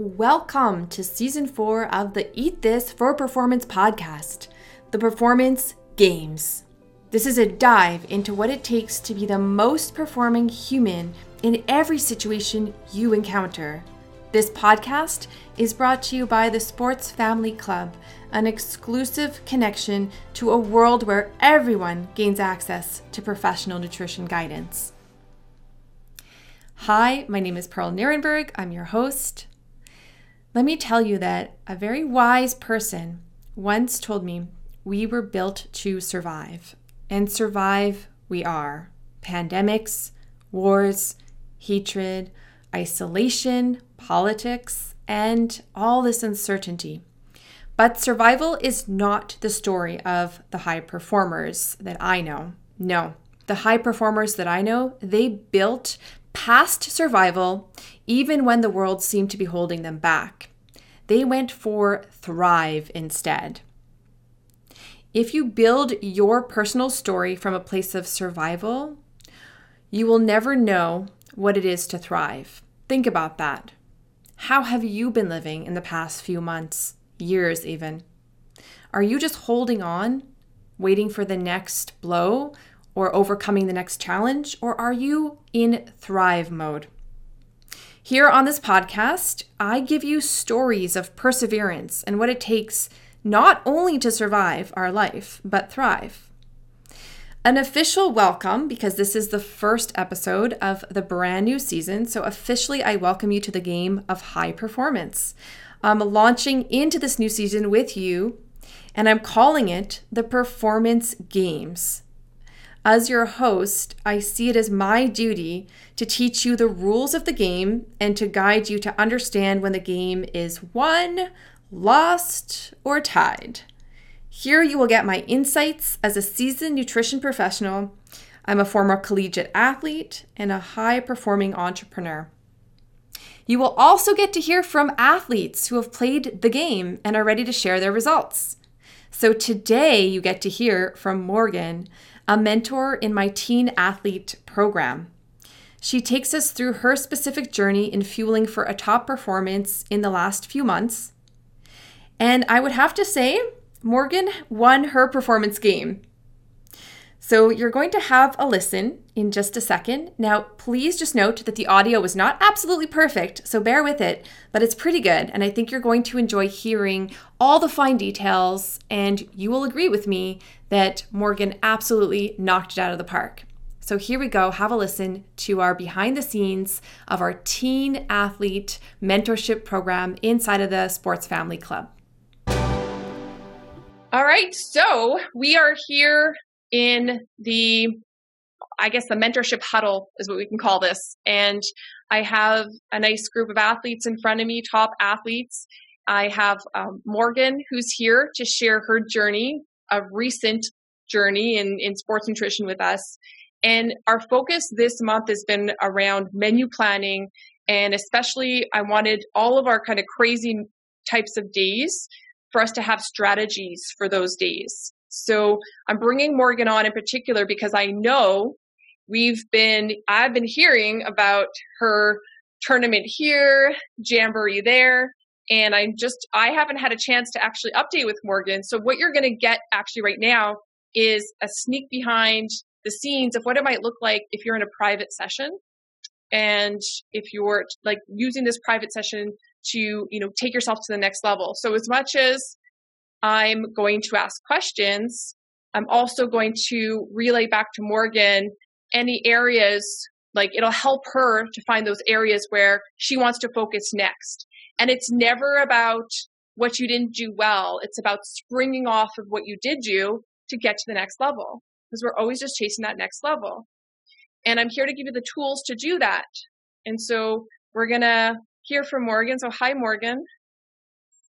Welcome to season four of the Eat This for Performance podcast, the Performance Games. This is a dive into what it takes to be the most performing human in every situation you encounter. This podcast is brought to you by the Sports Family Club, an exclusive connection to a world where everyone gains access to professional nutrition guidance. Hi, my name is Pearl Nierenberg. I'm your host. Let me tell you that a very wise person once told me we were built to survive, and survive we are. Pandemics, wars, hatred, isolation, politics, and all this uncertainty. But survival is not the story of the high performers that I know. No, the high performers that I know, they built past survival even when the world seemed to be holding them back. They went for thrive instead. If you build your personal story from a place of survival, you will never know what it is to thrive. Think about that. How have you been living in the past few months, years even? Are you just holding on, waiting for the next blow or overcoming the next challenge, or are you in thrive mode? Here on this podcast, I give you stories of perseverance and what it takes not only to survive our life, but thrive. An official welcome because this is the first episode of the brand new season. So, officially, I welcome you to the game of high performance. I'm launching into this new season with you, and I'm calling it the Performance Games. As your host, I see it as my duty to teach you the rules of the game and to guide you to understand when the game is won, lost, or tied. Here you will get my insights as a seasoned nutrition professional. I'm a former collegiate athlete and a high performing entrepreneur. You will also get to hear from athletes who have played the game and are ready to share their results. So today you get to hear from Morgan, a mentor in my teen athlete program. She takes us through her specific journey in fueling for a top performance in the last few months. And I would have to say, Morgan won her performance game. So you're going to have a listen in just a second. Now, please just note that the audio was not absolutely perfect, so bear with it, but it's pretty good. And I think you're going to enjoy hearing all the fine details, and you will agree with me that Morgan absolutely knocked it out of the park. So here we go. Have a listen to our behind the scenes of our teen athlete mentorship program inside of the Sports Family Club. All right, so we are here in the I guess the mentorship huddle is what we can call this. And I have a nice group of athletes in front of me, top athletes. I have um, Morgan, who's here to share her journey, a recent journey in, in sports nutrition with us. And our focus this month has been around menu planning. And especially, I wanted all of our kind of crazy types of days for us to have strategies for those days. So I'm bringing Morgan on in particular because I know we've been, I've been hearing about her tournament here, Jamboree there. And I just, I haven't had a chance to actually update with Morgan. So what you're going to get actually right now is a sneak behind the scenes of what it might look like if you're in a private session. And if you're like using this private session to, you know, take yourself to the next level. So as much as I'm going to ask questions. I'm also going to relay back to Morgan any areas, like it'll help her to find those areas where she wants to focus next. And it's never about what you didn't do well. It's about springing off of what you did do to get to the next level because we're always just chasing that next level. And I'm here to give you the tools to do that. And so we're going to hear from Morgan. So hi, Morgan.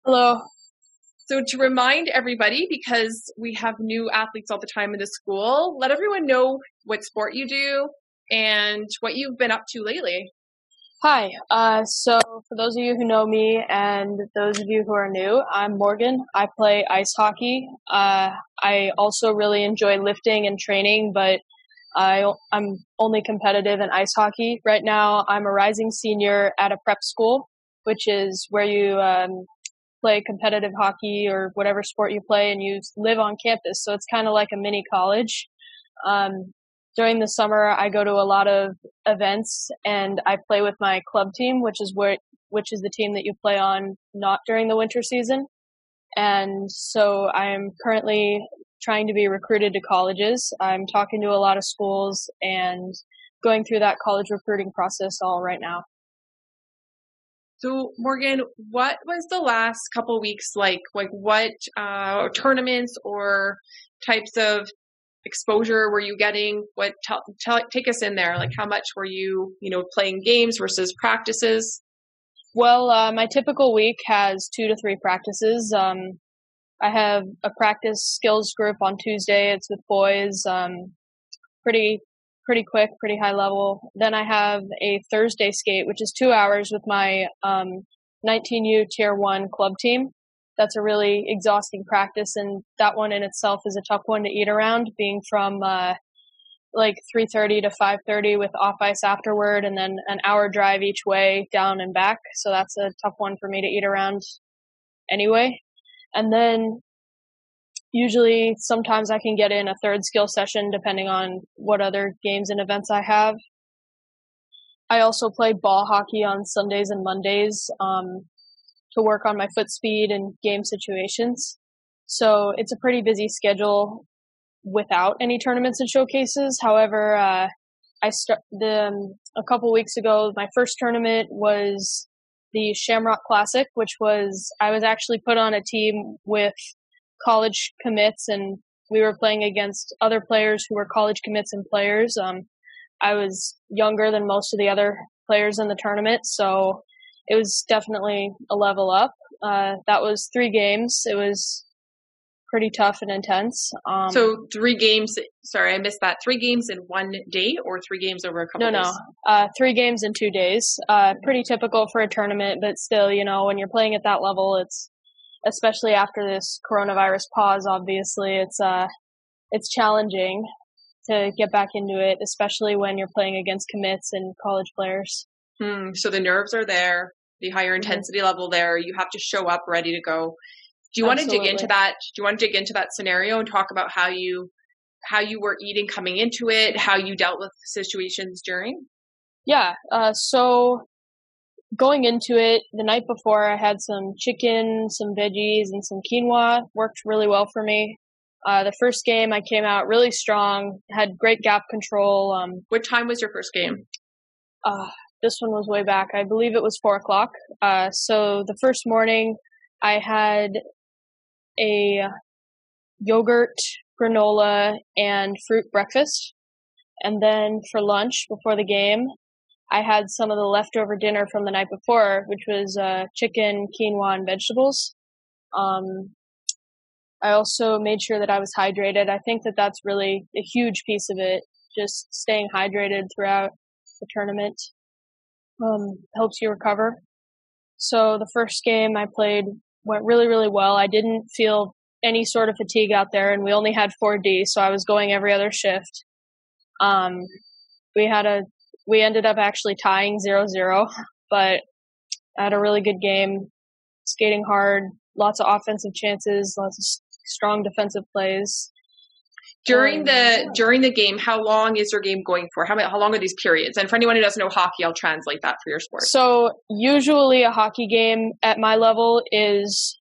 Hello. So to remind everybody, because we have new athletes all the time in the school, let everyone know what sport you do and what you've been up to lately. Hi. Uh, so for those of you who know me and those of you who are new, I'm Morgan. I play ice hockey. Uh, I also really enjoy lifting and training, but I, I'm only competitive in ice hockey. Right now, I'm a rising senior at a prep school which is where you um, play competitive hockey or whatever sport you play and you live on campus. So it's kind of like a mini college. Um, during the summer, I go to a lot of events and I play with my club team, which is where, which is the team that you play on not during the winter season. And so I'm currently trying to be recruited to colleges. I'm talking to a lot of schools and going through that college recruiting process all right now. So Morgan, what was the last couple weeks like? Like what uh, tournaments or types of exposure were you getting? What tell, take us in there? Like how much were you, you know, playing games versus practices? Well, uh, my typical week has two to three practices. Um, I have a practice skills group on Tuesday. It's with boys. Um, pretty pretty quick, pretty high level. Then I have a Thursday skate, which is two hours with my um, 19U Tier 1 club team. That's a really exhausting practice, and that one in itself is a tough one to eat around, being from uh, like 3.30 to 5.30 with off ice afterward, and then an hour drive each way down and back. So that's a tough one for me to eat around anyway. And then usually sometimes I can get in a third skill session depending on what other games and events I have. I also play ball hockey on Sundays and Mondays um, to work on my foot speed and game situations. So it's a pretty busy schedule without any tournaments and showcases. However, uh, I start the um, a couple weeks ago. My first tournament was the Shamrock Classic, which was I was actually put on a team with college commits and we were playing against other players who were college commits and players. Um, I was younger than most of the other players in the tournament, so it was definitely a level up. Uh, that was three games. It was pretty tough and intense. Um, so three games. Sorry, I missed that. Three games in one day, or three games over a couple. No, days? no, uh, three games in two days. Uh, pretty typical for a tournament, but still, you know, when you're playing at that level, it's especially after this coronavirus pause, obviously it's uh it's challenging to get back into it, especially when you're playing against commits and college players. Hmm, so the nerves are there, the higher mm-hmm. intensity mm-hmm. level there. You have to show up ready to go. Do you want to dig into that? Do you want to dig into that scenario and talk about how you how you were eating coming into it, how you dealt with situations during? Yeah. Uh, so going into it the night before, I had some chicken, some veggies, and some quinoa. Worked really well for me. Uh, the first game, I came out really strong, had great gap control. Um, what time was your first game? Uh, this one was way back. I believe it was four o'clock. Uh, so the first morning, I had a yogurt, granola, and fruit breakfast. And then for lunch before the game, I had some of the leftover dinner from the night before, which was uh, chicken, quinoa, and vegetables. Um, I also made sure that I was hydrated. I think that that's really a huge piece of it. Just staying hydrated throughout the tournament um, helps you recover. So the first game I played went really, really well. I didn't feel any sort of fatigue out there, and we only had 4D, so I was going every other shift. Um, we had a we ended up actually tying 0-0, but I had a really good game, skating hard, lots of offensive chances, lots of strong defensive plays. During um, the during the game, how long is your game going for? How how long are these periods? And for anyone who doesn't know hockey, I'll translate that for your sport. So usually a hockey game at my level is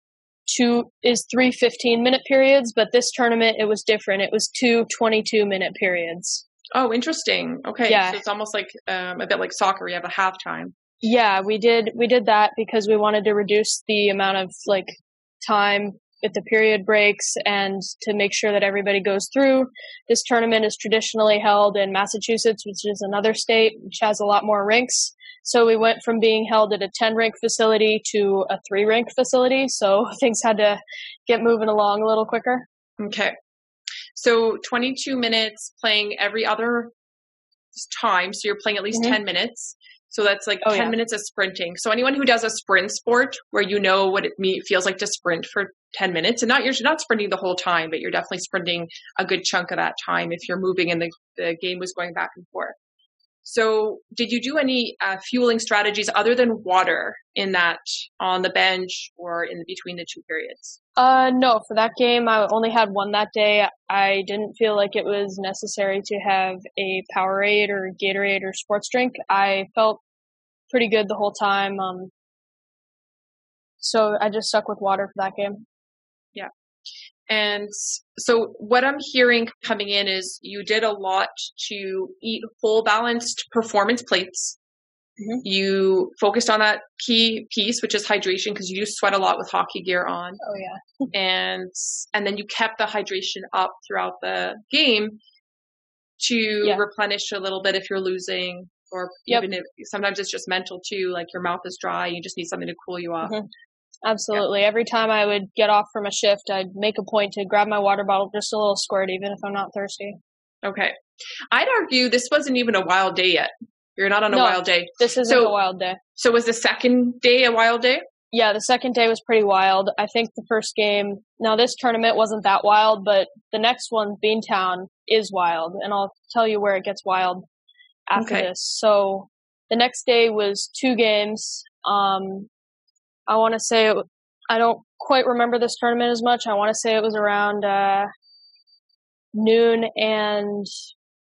two is three 15 minute periods, but this tournament it was different. It was two 22 minute periods. Oh, interesting. Okay, yeah. so it's almost like um, a bit like soccer. You have a halftime. Yeah, we did we did that because we wanted to reduce the amount of like time with the period breaks and to make sure that everybody goes through. This tournament is traditionally held in Massachusetts, which is another state which has a lot more rinks. So we went from being held at a 10 rink facility to a 3 rink facility, so things had to get moving along a little quicker. Okay. So 22 minutes playing every other time. So you're playing at least mm-hmm. 10 minutes. So that's like oh, 10 yeah. minutes of sprinting. So anyone who does a sprint sport where you know what it feels like to sprint for 10 minutes and not you're not sprinting the whole time, but you're definitely sprinting a good chunk of that time if you're moving and the, the game was going back and forth. So, did you do any uh, fueling strategies other than water in that on the bench or in between the two periods? Uh, no, for that game, I only had one that day. I didn't feel like it was necessary to have a Powerade or Gatorade or sports drink. I felt pretty good the whole time. Um, so I just stuck with water for that game. Yeah. And so what I'm hearing coming in is you did a lot to eat whole balanced performance plates. Mm-hmm. You focused on that key piece, which is hydration, because you sweat a lot with hockey gear on. Oh yeah. and and then you kept the hydration up throughout the game to yeah. replenish a little bit if you're losing, or yep. even if sometimes it's just mental too, like your mouth is dry, you just need something to cool you off. Mm-hmm. Absolutely. Yeah. Every time I would get off from a shift, I'd make a point to grab my water bottle just a little squirt, even if I'm not thirsty. Okay. I'd argue this wasn't even a wild day yet. You're not on a no, wild day. This isn't so, a wild day. So was the second day a wild day? Yeah, the second day was pretty wild. I think the first game, now this tournament wasn't that wild, but the next one, Beantown, is wild. And I'll tell you where it gets wild after okay. this. So the next day was two games. Um, I want to say it, I don't quite remember this tournament as much. I want to say it was around uh, noon and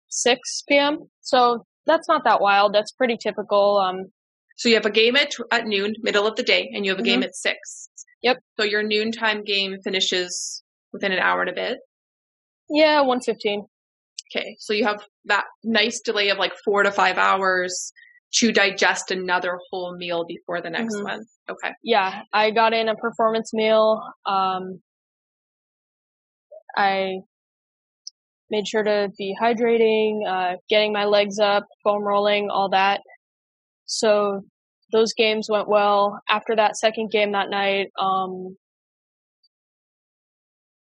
6 p.m. So that's not that wild. That's pretty typical. Um, so you have a game at, at noon, middle of the day, and you have a mm-hmm. game at 6. Yep. So your noontime game finishes within an hour and a bit? Yeah, 115. Okay, so you have that nice delay of like four to five hours to digest another whole meal before the next mm-hmm. one. Okay. Yeah, I got in a performance meal. Um, I made sure to be hydrating, uh, getting my legs up, foam rolling, all that. So those games went well. After that second game that night, um,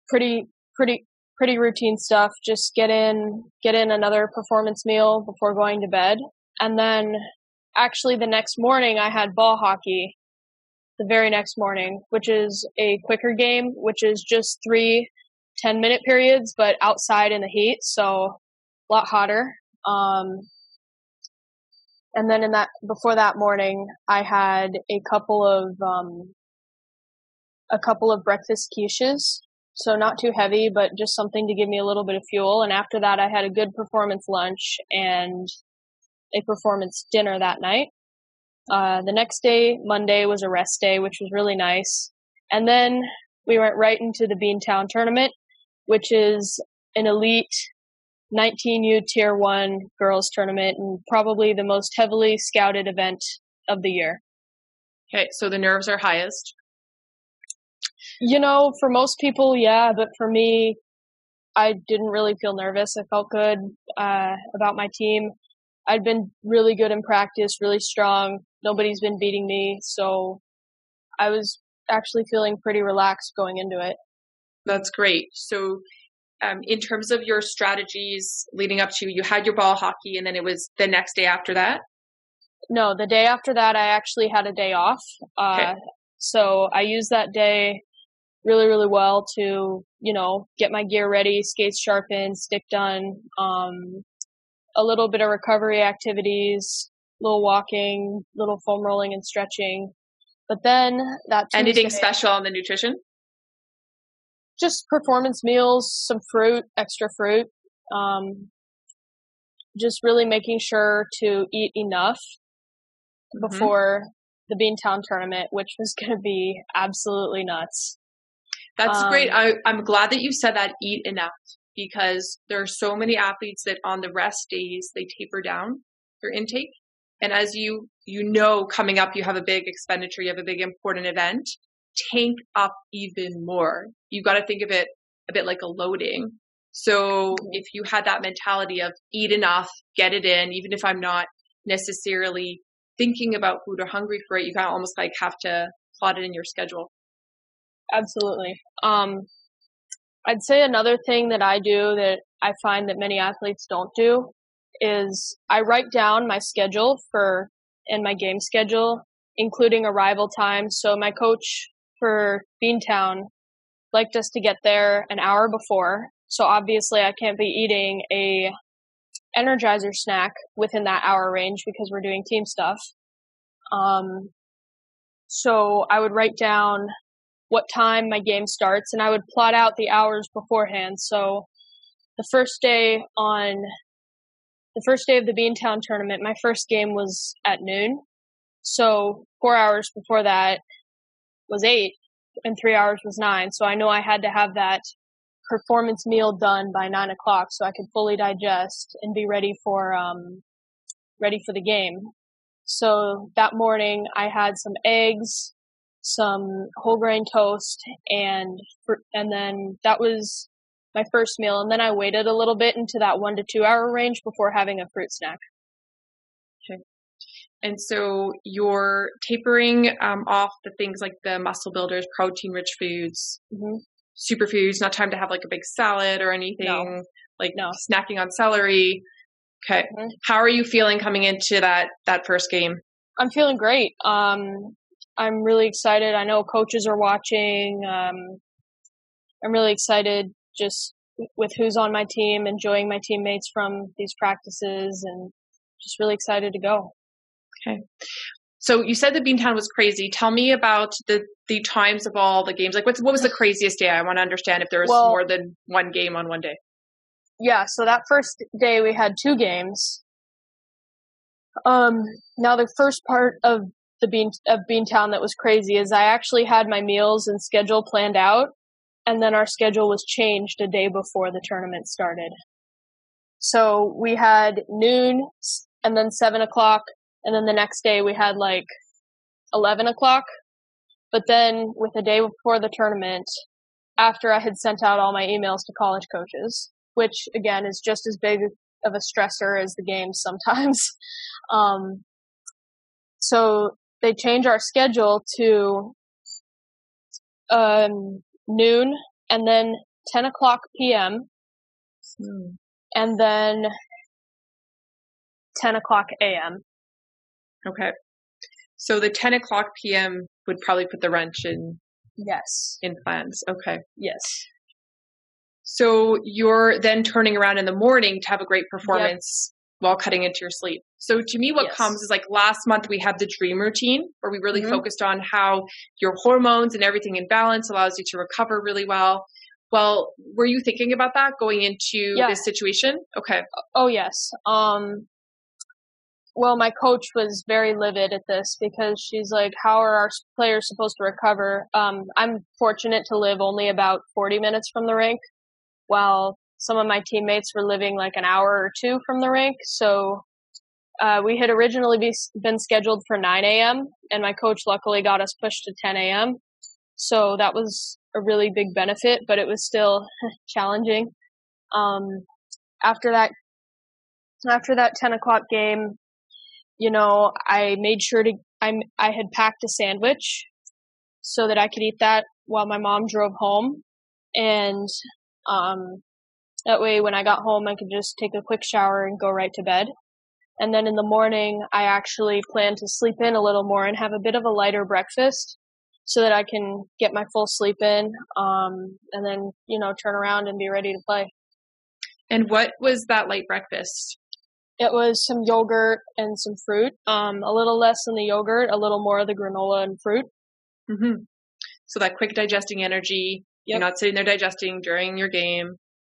pretty, pretty, pretty routine stuff. Just get in, get in another performance meal before going to bed. And then actually the next morning I had ball hockey the very next morning, which is a quicker game, which is just three 10 minute periods, but outside in the heat. So a lot hotter. Um, and then in that, before that morning, I had a couple of, um, a couple of breakfast quiches. So not too heavy, but just something to give me a little bit of fuel. And after that, I had a good performance lunch and a performance dinner that night. Uh, the next day, Monday, was a rest day, which was really nice. And then we went right into the Beantown tournament, which is an elite 19U Tier 1 girls tournament and probably the most heavily scouted event of the year. Okay, so the nerves are highest. You know, for most people, yeah, but for me, I didn't really feel nervous. I felt good uh, about my team. I'd been really good in practice, really strong. Nobody's been beating me, so I was actually feeling pretty relaxed going into it. That's great. So, um, in terms of your strategies leading up to, you you had your ball hockey, and then it was the next day after that. No, the day after that, I actually had a day off. Uh, okay. So I used that day really, really well to, you know, get my gear ready, skates sharpened, stick done, um, a little bit of recovery activities, little walking, little foam rolling and stretching. But then that Tuesday, anything special on the nutrition? Just performance meals, some fruit, extra fruit. Um, just really making sure to eat enough mm-hmm. before the Beantown tournament, which was going to be absolutely nuts. That's um, great. I, I'm glad that you said that eat enough because there are so many athletes that on the rest days they taper down their intake. And as you, you know, coming up, you have a big expenditure, you have a big important event, tank up even more. You've got to think of it a bit like a loading. So if you had that mentality of eat enough, get it in, even if I'm not necessarily thinking about food or hungry for it, you kind of almost like have to plot it in your schedule. Absolutely. Um, I'd say another thing that I do that I find that many athletes don't do is I write down my schedule for and my game schedule, including arrival time. So my coach for Beantown liked us to get there an hour before. So obviously I can't be eating a Energizer snack within that hour range because we're doing team stuff. Um, so I would write down what time my game starts and I would plot out the hours beforehand. So the first day on the first day of the Beantown tournament, my first game was at noon. So four hours before that was eight and three hours was nine. So I know I had to have that performance meal done by nine o'clock so I could fully digest and be ready for, um, ready for the game. So that morning I had some eggs, some whole grain toast and, and then that was my first meal. And then I waited a little bit into that one to two hour range before having a fruit snack. Okay. And so you're tapering um, off the things like the muscle builders, protein rich foods, mm-hmm. superfoods, not time to have like a big salad or anything, no. like no. snacking on celery. Okay. Mm-hmm. How are you feeling coming into that, that first game? I'm feeling great. Um, I'm really excited. I know coaches are watching. Um, I'm really excited just with who's on my team, enjoying my teammates from these practices, and just really excited to go. Okay. So you said the Beantown was crazy. Tell me about the the times of all the games. Like, what's what was the craziest day? I want to understand if there was well, more than one game on one day. Yeah. So that first day we had two games. Um. Now the first part of the Bean of Beantown that was crazy is I actually had my meals and schedule planned out, and then our schedule was changed a day before the tournament started. So we had noon and then seven o'clock, and then the next day we had like eleven o'clock. But then with the day before the tournament, after I had sent out all my emails to college coaches, which again is just as big of a stressor as the games sometimes. Um, so they change our schedule to um, noon, and then 10 o'clock p.m., hmm. and then 10 o'clock a.m. Okay. So the 10 o'clock p.m. would probably put the wrench in. Yes. In plans. Okay. Yes. So you're then turning around in the morning to have a great performance. While cutting into your sleep. So to me, what yes. comes is like last month we had the dream routine where we really mm-hmm. focused on how your hormones and everything in balance allows you to recover really well. Well, were you thinking about that going into yeah. this situation? Okay. Oh yes. Um, well, my coach was very livid at this because she's like, "How are our players supposed to recover?" Um, I'm fortunate to live only about 40 minutes from the rink, while some of my teammates were living like an hour or two from the rink. So uh, we had originally be, been scheduled for 9 a.m. and my coach luckily got us pushed to 10 a.m. So that was a really big benefit, but it was still challenging. Um, after that, after that 10 o'clock game, you know, I made sure to, I, I had packed a sandwich so that I could eat that while my mom drove home. And, um, that way when I got home, I could just take a quick shower and go right to bed. And then in the morning, I actually plan to sleep in a little more and have a bit of a lighter breakfast so that I can get my full sleep in, um, and then, you know, turn around and be ready to play. And what was that light breakfast? It was some yogurt and some fruit. Um, a little less than the yogurt, a little more of the granola and fruit. Mm-hmm. So that quick digesting energy. Yep. You're not sitting there digesting during your game.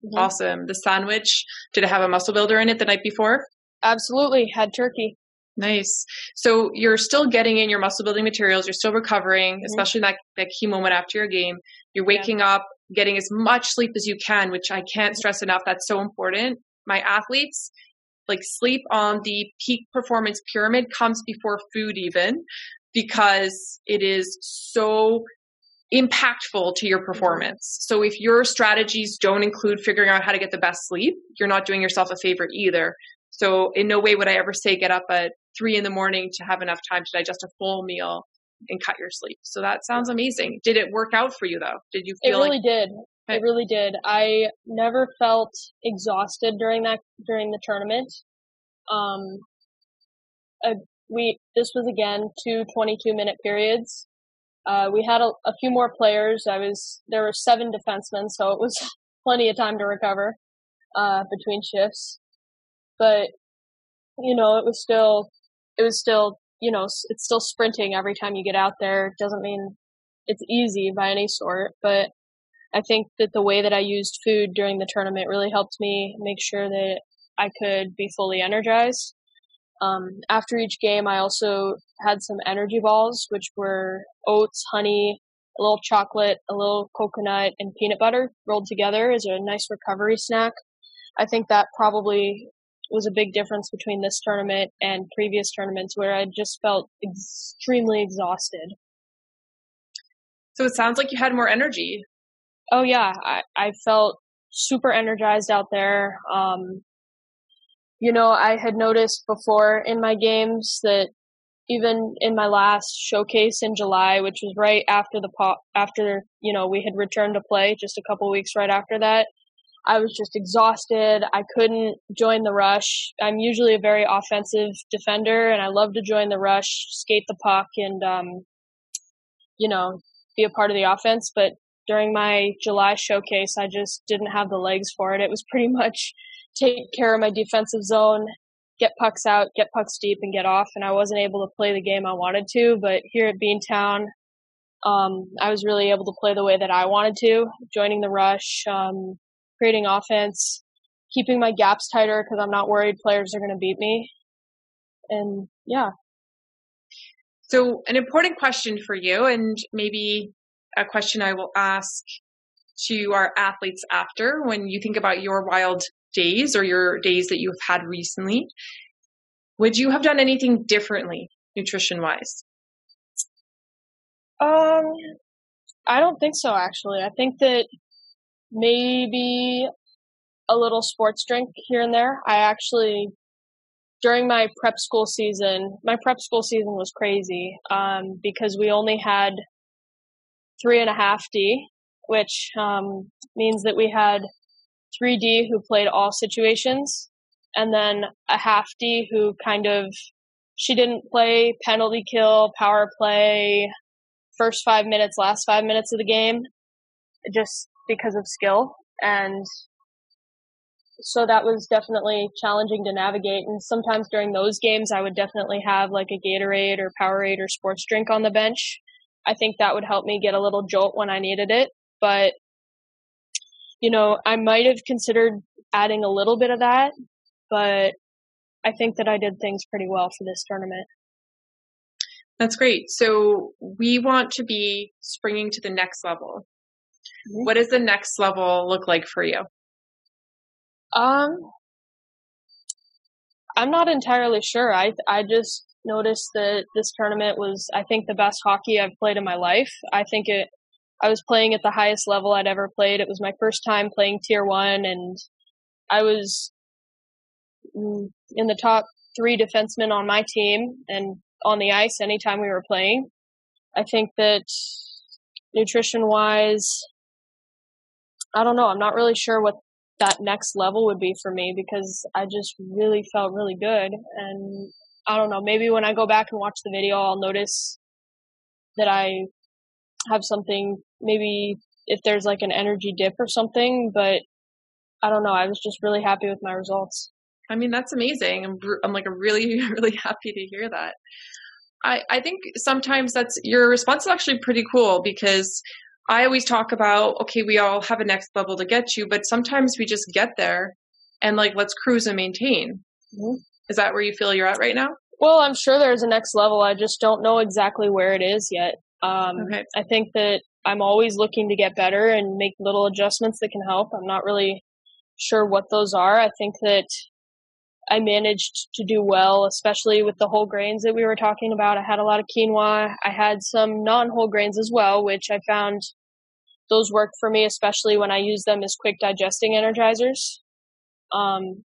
Mm-hmm. Awesome. The sandwich, did it have a muscle builder in it the night before? Absolutely. Had turkey. Nice. So you're still getting in your muscle building materials. You're still recovering, mm-hmm. especially that, that key moment after your game. You're waking yeah. up, getting as much sleep as you can, which I can't stress enough. That's so important. My athletes, like sleep on the peak performance pyramid comes before food even because it is so impactful to your performance. So if your strategies don't include figuring out how to get the best sleep, you're not doing yourself a favor either. So in no way would I ever say get up at three in the morning to have enough time to digest a full meal and cut your sleep. So that sounds amazing. Did it work out for you though? Did you feel It really like- did. It really did. I never felt exhausted during that during the tournament. Um, uh, we this was again two 22 minute periods. Uh, we had a, a, few more players. I was there were seven defensemen, so it was plenty of time to recover uh, between shifts. but you know, it was still, it was still, you know, it's still sprinting every time you get out there. It doesn't mean it's easy by any sort, but I think that the way that I used food during the tournament really helped me make sure that I could be fully energized. Um, after each game, I also had some energy balls, which were oats, honey, a little chocolate, a little coconut, and peanut butter rolled together as a nice recovery snack. I think that probably was a big difference between this tournament and previous tournaments where I just felt extremely exhausted. So it sounds like you had more energy. Oh yeah, I, I felt super energized out there. Um, you know, I had noticed before in my games that even in my last showcase in July, which was right after the pop, after, you know, we had returned to play just a couple weeks right after that, I was just exhausted. I couldn't join the rush. I'm usually a very offensive defender and I love to join the rush, skate the puck and, um, you know, be a part of the offense. But during my July showcase, I just didn't have the legs for it. It was pretty much take care of my defensive zone, get pucks out, get pucks deep, and get off. And I wasn't able to play the game I wanted to. But here at Beantown, um, I was really able to play the way that I wanted to, joining the rush, um, creating offense, keeping my gaps tighter because I'm not worried players are going to beat me. And yeah. So, an important question for you, and maybe a question I will ask to our athletes after when you think about your wild days or your days that you've had recently, would you have done anything differently nutrition wise? Um, I don't think so, actually. I think that maybe a little sports drink here and there. I actually, during my prep school season, my prep school season was crazy um, because we only had three and a half D, which um, means that we had 3D who played all situations, and then a half D who kind of she didn't play penalty kill, power play, first five minutes, last five minutes of the game, just because of skill. And so that was definitely challenging to navigate. And sometimes during those games, I would definitely have like a Gatorade or Powerade or sports drink on the bench. I think that would help me get a little jolt when I needed it. But you know, I might have considered adding a little bit of that, but I think that I did things pretty well for this tournament. That's great. So we want to be springing to the next level. Mm-hmm. What does the next level look like for you? Um, I'm not entirely sure. I I just noticed that this tournament was, I think, the best hockey I've played in my life. I think it I was playing at the highest level I'd ever played. It was my first time playing tier one and I was in the top three defensemen on my team and on the ice anytime we were playing. I think that nutrition wise, I don't know. I'm not really sure what that next level would be for me because I just really felt really good. And I don't know, maybe when I go back and watch the video, I'll notice that I have something maybe if there's like an energy dip or something, but I don't know. I was just really happy with my results. I mean, that's amazing. I'm, I'm like really, really happy to hear that. I, I think sometimes that's your response is actually pretty cool because I always talk about, okay, we all have a next level to get to, but sometimes we just get there and like, let's cruise and maintain. Mm-hmm. Is that where you feel you're at right now? Well, I'm sure there's a next level. I just don't know exactly where it is yet. Um, okay. I think that I'm always looking to get better and make little adjustments that can help. I'm not really sure what those are. I think that I managed to do well, especially with the whole grains that we were talking about. I had a lot of quinoa. I had some non-whole grains as well, which I found those work for me, especially when I use them as quick digesting energizers. Um,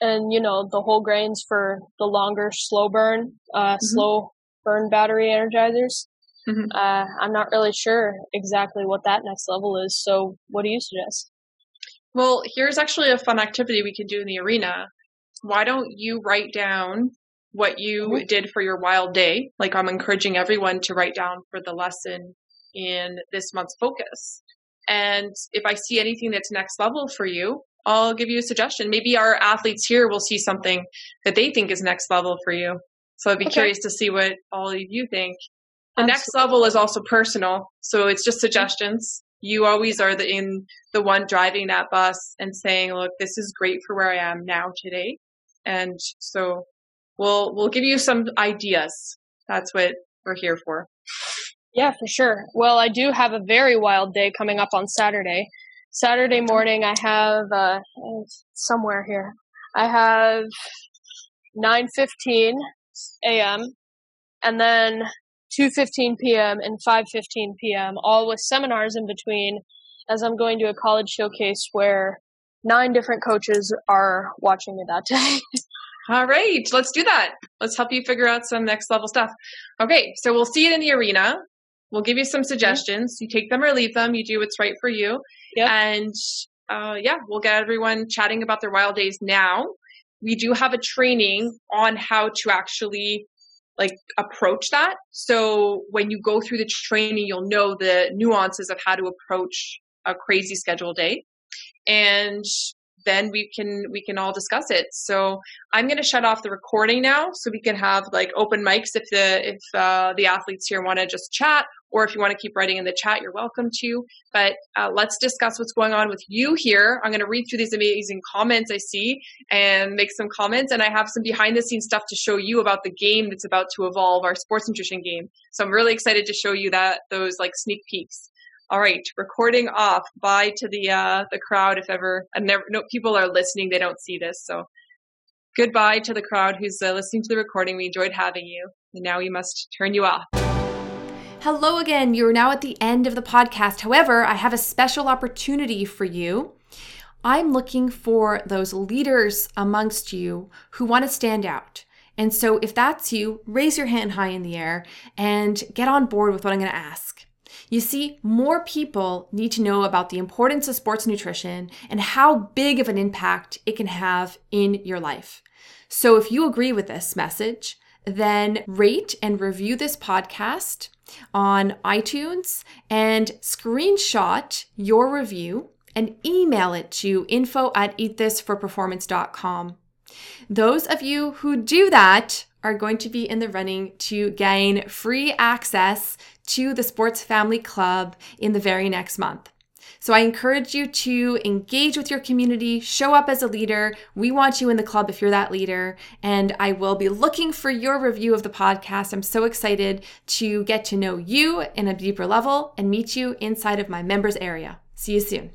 and you know, the whole grains for the longer slow burn, uh, mm-hmm. slow burn battery energizers. Mm-hmm. Uh, I'm not really sure exactly what that next level is. So, what do you suggest? Well, here's actually a fun activity we can do in the arena. Why don't you write down what you mm-hmm. did for your wild day? Like, I'm encouraging everyone to write down for the lesson in this month's focus. And if I see anything that's next level for you, I'll give you a suggestion. Maybe our athletes here will see something that they think is next level for you. So I'd be okay. curious to see what all of you think. The Absolutely. next level is also personal, so it's just suggestions. You always are the in the one driving that bus and saying, "Look, this is great for where I am now today," and so we'll we'll give you some ideas. That's what we're here for. Yeah, for sure. Well, I do have a very wild day coming up on Saturday. Saturday morning, I have uh, somewhere here. I have 9:15 a.m. and then 2:15 p.m. and 5:15 p.m. all with seminars in between as I'm going to a college showcase where nine different coaches are watching me that day. all right, let's do that. Let's help you figure out some next level stuff. Okay, so we'll see it in the arena. We'll give you some mm-hmm. suggestions. You take them or leave them. You do what's right for you. Yep. And uh, yeah, we'll get everyone chatting about their wild days now. We do have a training on how to actually like approach that. So when you go through the training, you'll know the nuances of how to approach a crazy schedule day. And then we can we can all discuss it. So I'm going to shut off the recording now, so we can have like open mics if the if uh, the athletes here want to just chat, or if you want to keep writing in the chat, you're welcome to. But uh, let's discuss what's going on with you here. I'm going to read through these amazing comments I see and make some comments, and I have some behind the scenes stuff to show you about the game that's about to evolve, our sports nutrition game. So I'm really excited to show you that those like sneak peeks. All right, recording off. Bye to the uh, the crowd. If ever, and never, no people are listening, they don't see this. So goodbye to the crowd who's uh, listening to the recording. We enjoyed having you, and now we must turn you off. Hello again. You're now at the end of the podcast. However, I have a special opportunity for you. I'm looking for those leaders amongst you who want to stand out. And so, if that's you, raise your hand high in the air and get on board with what I'm going to ask. You see, more people need to know about the importance of sports nutrition and how big of an impact it can have in your life. So, if you agree with this message, then rate and review this podcast on iTunes and screenshot your review and email it to info at eatthisforperformance.com. Those of you who do that are going to be in the running to gain free access to the Sports Family Club in the very next month. So I encourage you to engage with your community, show up as a leader. We want you in the club if you're that leader. And I will be looking for your review of the podcast. I'm so excited to get to know you in a deeper level and meet you inside of my members area. See you soon.